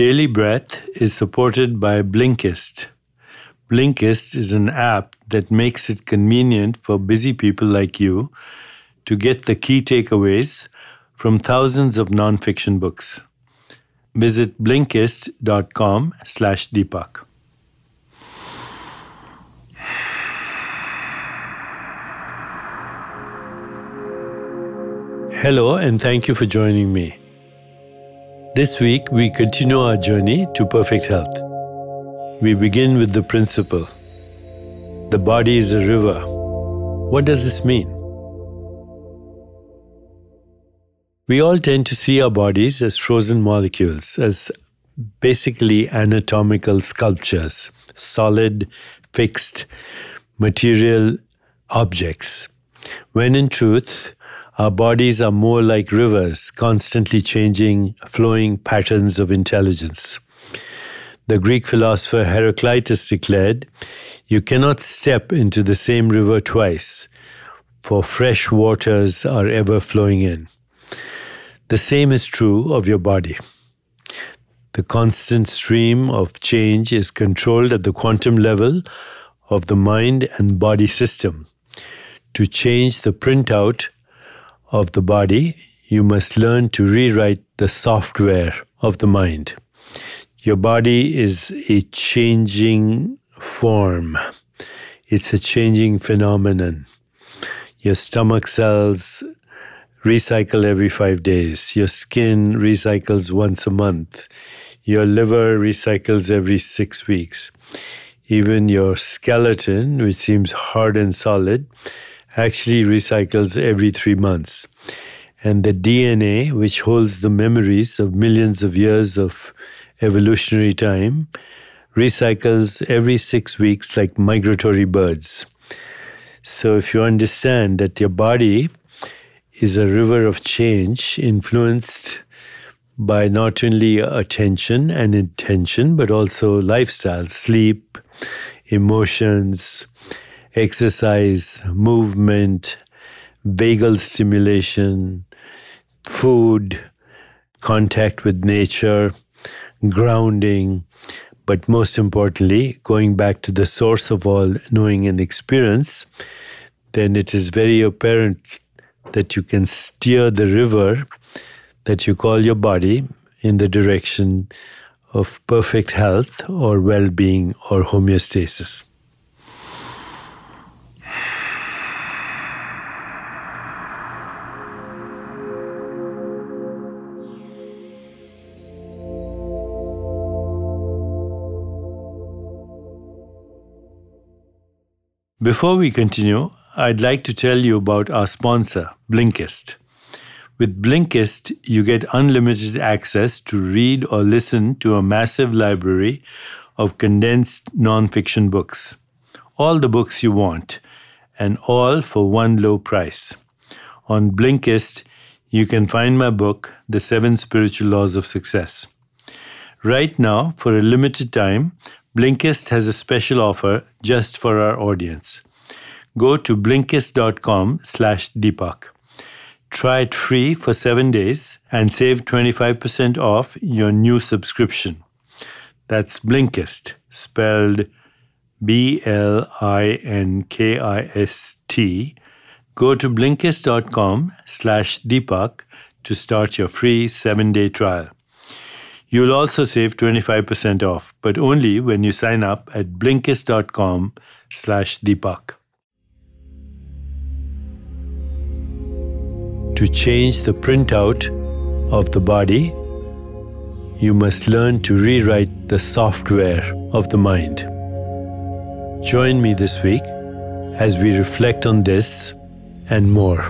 Daily Breath is supported by Blinkist. Blinkist is an app that makes it convenient for busy people like you to get the key takeaways from thousands of nonfiction books. Visit blinkist.com slash Deepak. Hello, and thank you for joining me. This week, we continue our journey to perfect health. We begin with the principle the body is a river. What does this mean? We all tend to see our bodies as frozen molecules, as basically anatomical sculptures, solid, fixed, material objects, when in truth, our bodies are more like rivers, constantly changing, flowing patterns of intelligence. The Greek philosopher Heraclitus declared, You cannot step into the same river twice, for fresh waters are ever flowing in. The same is true of your body. The constant stream of change is controlled at the quantum level of the mind and body system. To change the printout of the body, you must learn to rewrite the software of the mind. Your body is a changing form, it's a changing phenomenon. Your stomach cells recycle every five days, your skin recycles once a month, your liver recycles every six weeks. Even your skeleton, which seems hard and solid, actually recycles every three months. And the DNA, which holds the memories of millions of years of evolutionary time, recycles every six weeks like migratory birds. So, if you understand that your body is a river of change influenced by not only attention and intention, but also lifestyle, sleep, emotions, exercise, movement, vagal stimulation, food, contact with nature, grounding, but most importantly, going back to the source of all knowing and experience, then it is very apparent that you can steer the river that you call your body in the direction of perfect health or well being or homeostasis. Before we continue, I'd like to tell you about our sponsor, Blinkist. With Blinkist, you get unlimited access to read or listen to a massive library of condensed nonfiction books. All the books you want, and all for one low price. On Blinkist, you can find my book, The Seven Spiritual Laws of Success. Right now, for a limited time, Blinkist has a special offer just for our audience. Go to blinkist.com slash Deepak. Try it free for seven days and save 25% off your new subscription. That's Blinkist, spelled B L I N K I S T. Go to blinkist.com slash Deepak to start your free seven day trial. You'll also save 25% off, but only when you sign up at blinkist.com slash Deepak. To change the printout of the body, you must learn to rewrite the software of the mind. Join me this week as we reflect on this and more.